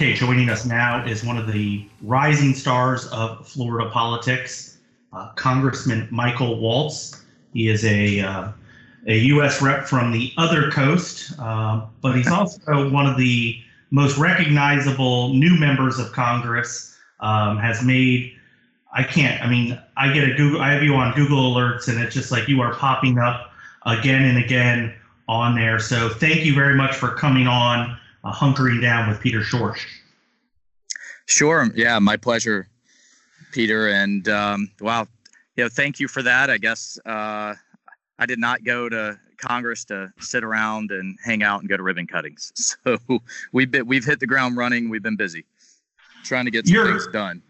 Okay, joining us now is one of the rising stars of Florida politics, uh, Congressman Michael Waltz. He is a uh, a U.S. rep from the other coast, uh, but he's also one of the most recognizable new members of Congress. Um, has made I can't. I mean, I get a Google. I have you on Google alerts, and it's just like you are popping up again and again on there. So thank you very much for coming on, uh, hunkering down with Peter Schorsch. Sure. Yeah, my pleasure, Peter. And um, wow, you know, thank you for that. I guess uh, I did not go to Congress to sit around and hang out and go to ribbon cuttings. So we've been, we've hit the ground running. We've been busy trying to get some You're, things done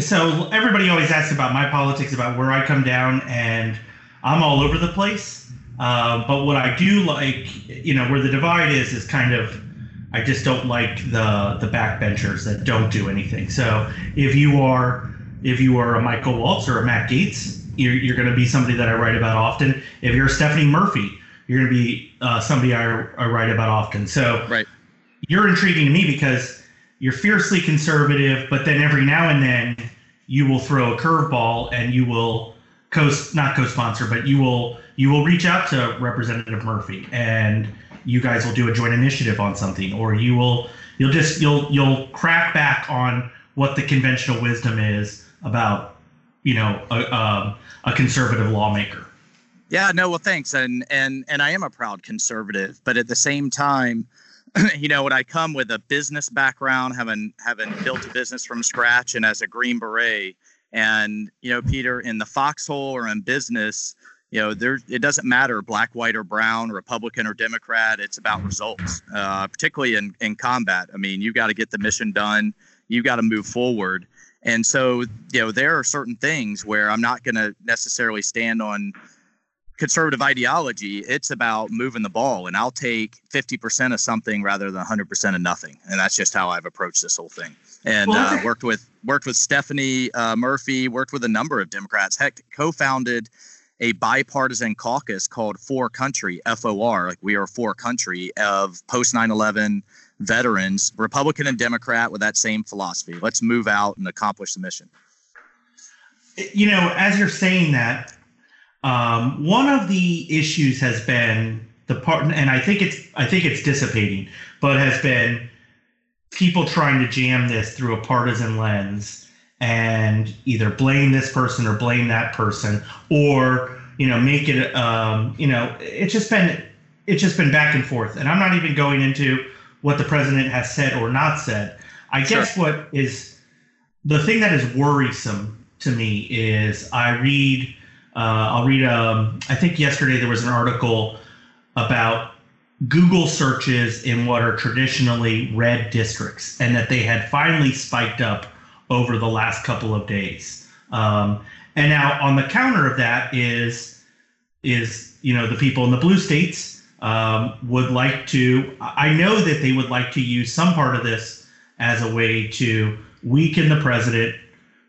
so everybody always asks about my politics, about where I come down, and I'm all over the place. Uh, but what I do like, you know, where the divide is, is kind of, I just don't like the the backbenchers that don't do anything. So if you are if you are a Michael Waltz or a Matt Gaetz, you're, you're going to be somebody that I write about often. If you're Stephanie Murphy, you're going to be uh, somebody I, I write about often. So right. you're intriguing to me because you're fiercely conservative, but then every now and then you will throw a curveball and you will co not co-sponsor, but you will you will reach out to Representative Murphy and you guys will do a joint initiative on something, or you will you'll just you'll you'll crack back on what the conventional wisdom is about you know a, a, a conservative lawmaker. Yeah, no, well, thanks, and and and I am a proud conservative, but at the same time you know, when I come with a business background, having having built a business from scratch, and as a Green Beret, and you know, Peter, in the foxhole or in business, you know, there it doesn't matter black, white, or brown, Republican or Democrat. It's about results, uh, particularly in in combat. I mean, you've got to get the mission done. You've got to move forward. And so, you know, there are certain things where I'm not going to necessarily stand on conservative ideology, it's about moving the ball. And I'll take 50% of something rather than 100% of nothing. And that's just how I've approached this whole thing. And uh, worked with worked with Stephanie uh, Murphy, worked with a number of Democrats. Heck, co-founded a bipartisan caucus called For Country, FOR, like we are for country of post 9/11 veterans, Republican and Democrat with that same philosophy. Let's move out and accomplish the mission. You know, as you're saying that, um, one of the issues has been the part, and I think it's I think it's dissipating, but has been people trying to jam this through a partisan lens and either blame this person or blame that person, or you know make it um, you know it's just been it's just been back and forth, and I'm not even going into what the president has said or not said. I sure. guess what is the thing that is worrisome to me is I read uh, I'll read. Um, I think yesterday there was an article about Google searches in what are traditionally red districts, and that they had finally spiked up over the last couple of days. Um, and now on the counter of that is is you know the people in the blue states um, would like to. I know that they would like to use some part of this as a way to weaken the president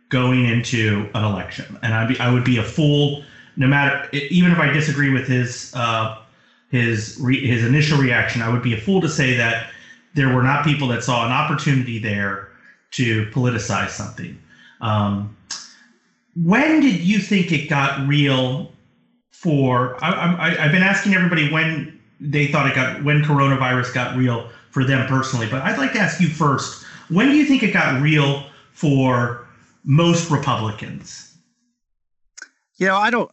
going into an election, and I'd be, I would be a fool, no matter even if I disagree with his uh, his re, his initial reaction. I would be a fool to say that there were not people that saw an opportunity there to politicize something. Um, when did you think it got real? For I, I've been asking everybody when they thought it got when coronavirus got real for them personally, but I'd like to ask you first. When do you think it got real for most Republicans? You know, I don't,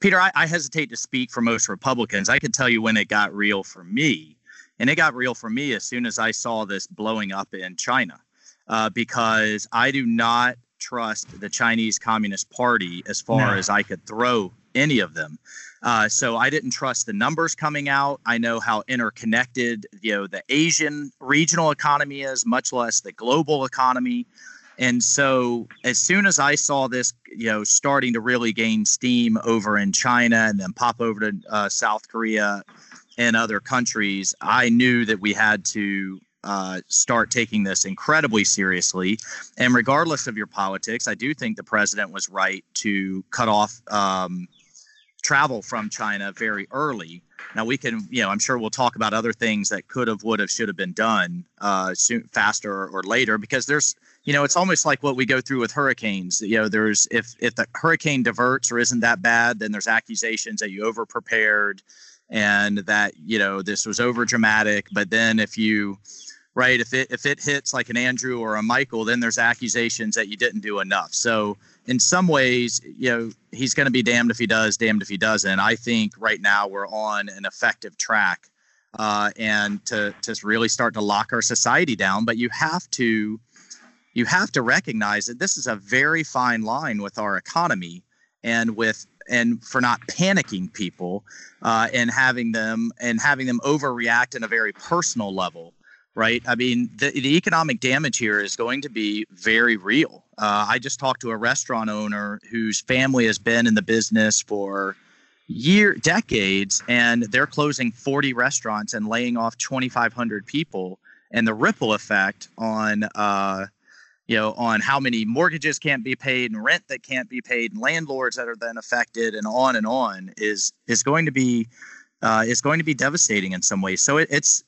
Peter, I, I, hesitate to speak for most Republicans. I can tell you when it got real for me. And it got real for me as soon as I saw this blowing up in China, uh, because I do not trust the Chinese Communist Party as far no. as I could throw any of them. Uh, so I didn't trust the numbers coming out. I know how interconnected you know the Asian regional economy is, much less the global economy. And so as soon as I saw this, you know, starting to really gain steam over in China and then pop over to uh, South Korea and other countries, I knew that we had to uh, start taking this incredibly seriously. And regardless of your politics, I do think the president was right to cut off um, travel from China very early. Now we can, you know, I'm sure we'll talk about other things that could have, would have, should have been done uh, soon, faster or later because there's, you know, it's almost like what we go through with hurricanes. You know, there's if if the hurricane diverts or isn't that bad, then there's accusations that you over prepared and that you know this was over dramatic. But then if you right if it if it hits like an Andrew or a Michael, then there's accusations that you didn't do enough. So in some ways, you know, he's going to be damned if he does, damned if he doesn't. I think right now we're on an effective track uh, and to to really start to lock our society down. But you have to you have to recognize that this is a very fine line with our economy and with and for not panicking people uh, and having them and having them overreact in a very personal level right i mean the, the economic damage here is going to be very real uh, i just talked to a restaurant owner whose family has been in the business for year decades and they're closing 40 restaurants and laying off 2500 people and the ripple effect on uh, you know, on how many mortgages can't be paid and rent that can't be paid and landlords that are then affected and on and on is is going to be uh, is going to be devastating in some ways. So it, it's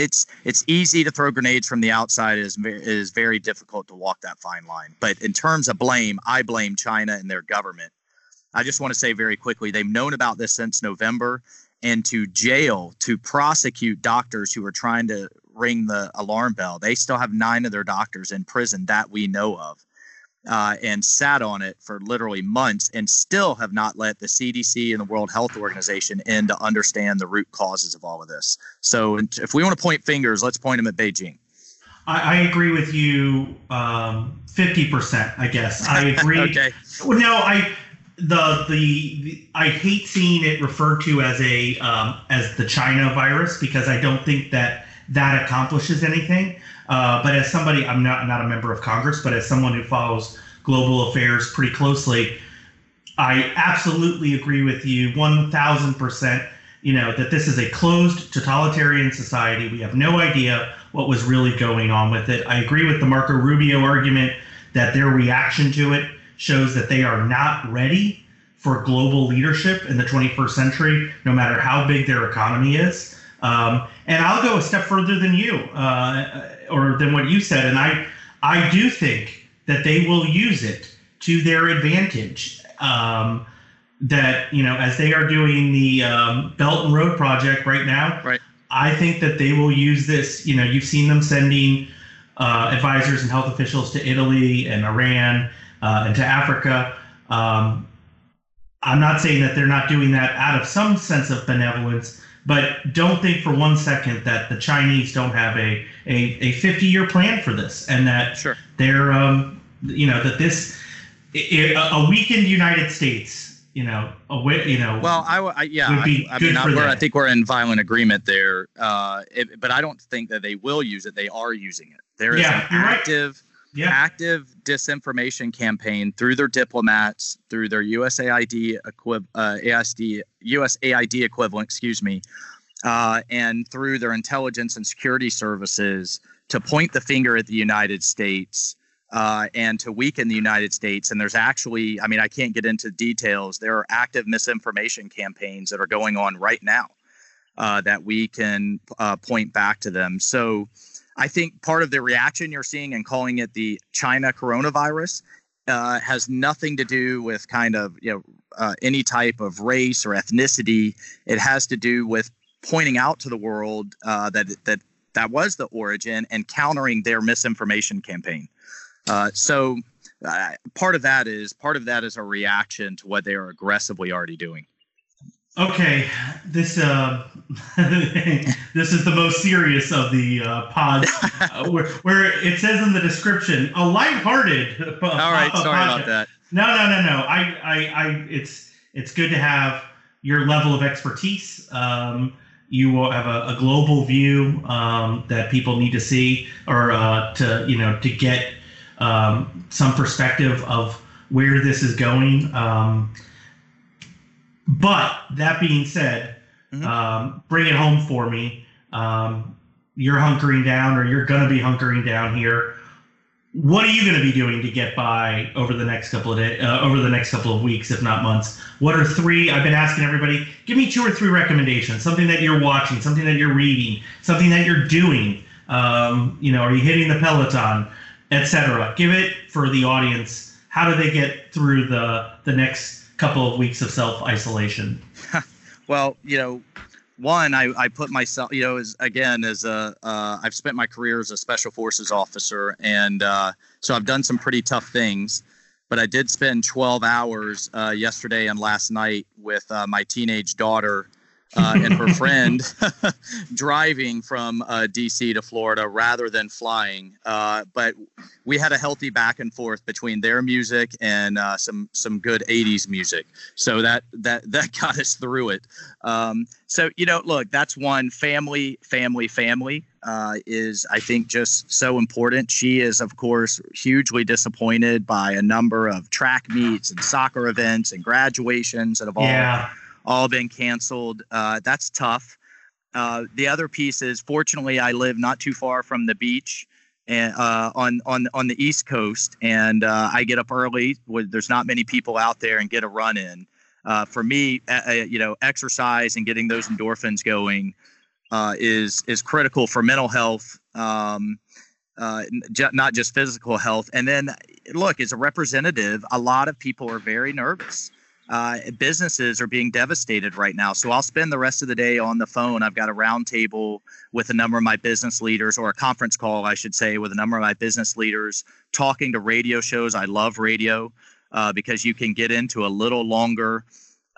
it's it's easy to throw grenades from the outside. It is is very difficult to walk that fine line. But in terms of blame, I blame China and their government. I just want to say very quickly, they've known about this since November, and to jail to prosecute doctors who are trying to ring the alarm bell. They still have nine of their doctors in prison that we know of. Uh, and sat on it for literally months and still have not let the CDC and the World Health Organization in to understand the root causes of all of this. So, if we want to point fingers, let's point them at Beijing. I, I agree with you um, 50%, I guess. I agree. okay. Well, no, I. The, the, the I hate seeing it referred to as a um, as the China virus because I don't think that that accomplishes anything. Uh, but as somebody, I'm not not a member of Congress, but as someone who follows global affairs pretty closely, I absolutely agree with you, one thousand percent. You know that this is a closed totalitarian society. We have no idea what was really going on with it. I agree with the Marco Rubio argument that their reaction to it shows that they are not ready for global leadership in the 21st century, no matter how big their economy is. Um, and I'll go a step further than you, uh, or than what you said. And I, I do think that they will use it to their advantage. Um, that you know, as they are doing the um, Belt and Road project right now, right. I think that they will use this. You know, you've seen them sending uh, advisors and health officials to Italy and Iran uh, and to Africa. Um, I'm not saying that they're not doing that out of some sense of benevolence, but don't think for one second that the Chinese don't have a a, a 50 year plan for this, and that sure. they're um, you know that this a weakened United States, you know, a you know. Well, I, I yeah, I, I mean, I, I, think we're in violent agreement there. Uh, it, but I don't think that they will use it. They are using it. There is yeah, an active. Right yeah. active disinformation campaign through their diplomats, through their USAID, equi- uh, ASD, USAID equivalent, excuse me, uh, and through their intelligence and security services to point the finger at the United States uh, and to weaken the United States. And there's actually, I mean, I can't get into details. There are active misinformation campaigns that are going on right now uh, that we can uh, point back to them. So, I think part of the reaction you're seeing and calling it the China coronavirus uh, has nothing to do with kind of you know uh, any type of race or ethnicity. It has to do with pointing out to the world uh, that that that was the origin and countering their misinformation campaign. Uh, so uh, part of that is part of that is a reaction to what they are aggressively already doing. Okay, this uh, this is the most serious of the uh, pods, uh, where, where it says in the description a lighthearted. Uh, All right, sorry about that. No, no, no, no. I, I, I, it's it's good to have your level of expertise. Um, you will have a, a global view um, that people need to see, or uh, to you know to get um, some perspective of where this is going. Um, but that being said, mm-hmm. um, bring it home for me. Um, you're hunkering down, or you're going to be hunkering down here. what are you going to be doing to get by over the next couple of days, uh, over the next couple of weeks, if not months? What are three? I've been asking everybody, give me two or three recommendations. Something that you're watching, something that you're reading, something that you're doing. Um, you know, are you hitting the Peloton, etc. Give it for the audience. How do they get through the the next couple of weeks of self isolation? well, you know, one, I, I put myself, you know, as again, as a, uh, I've spent my career as a special forces officer. And uh, so I've done some pretty tough things. But I did spend 12 hours uh, yesterday and last night with uh, my teenage daughter uh, and her friend driving from uh, DC to Florida rather than flying. Uh, but we had a healthy back and forth between their music and uh, some some good '80s music, so that that that got us through it. Um, so you know, look, that's one family, family, family. Uh, is I think just so important. She is, of course, hugely disappointed by a number of track meets and soccer events and graduations and have all yeah all been canceled. Uh, that's tough. Uh, the other piece is, fortunately, I live not too far from the beach and uh, on on on the East Coast, and uh, I get up early. There's not many people out there, and get a run in. Uh, for me, you know, exercise and getting those endorphins going uh, is is critical for mental health. Um, uh, not just physical health. And then, look, as a representative, a lot of people are very nervous uh, businesses are being devastated right now. So I'll spend the rest of the day on the phone. I've got a roundtable with a number of my business leaders, or a conference call, I should say, with a number of my business leaders, talking to radio shows. I love radio uh, because you can get into a little longer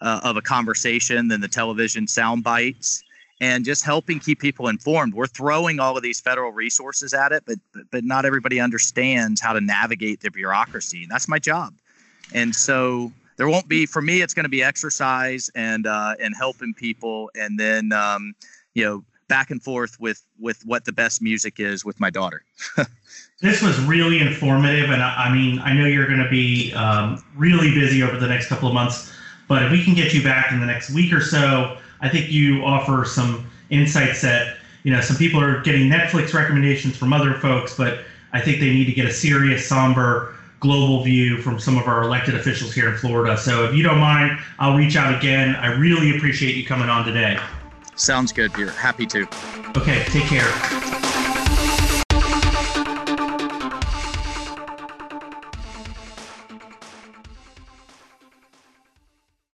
uh, of a conversation than the television sound bites. And just helping keep people informed. We're throwing all of these federal resources at it, but but not everybody understands how to navigate the bureaucracy. And that's my job. And so there won't be for me. It's going to be exercise and uh, and helping people, and then um, you know back and forth with with what the best music is with my daughter. this was really informative, and I, I mean I know you're going to be um, really busy over the next couple of months, but if we can get you back in the next week or so, I think you offer some insights that you know some people are getting Netflix recommendations from other folks, but I think they need to get a serious, somber global view from some of our elected officials here in Florida. So if you don't mind, I'll reach out again. I really appreciate you coming on today. Sounds good, Peter. Happy to. Okay, take care.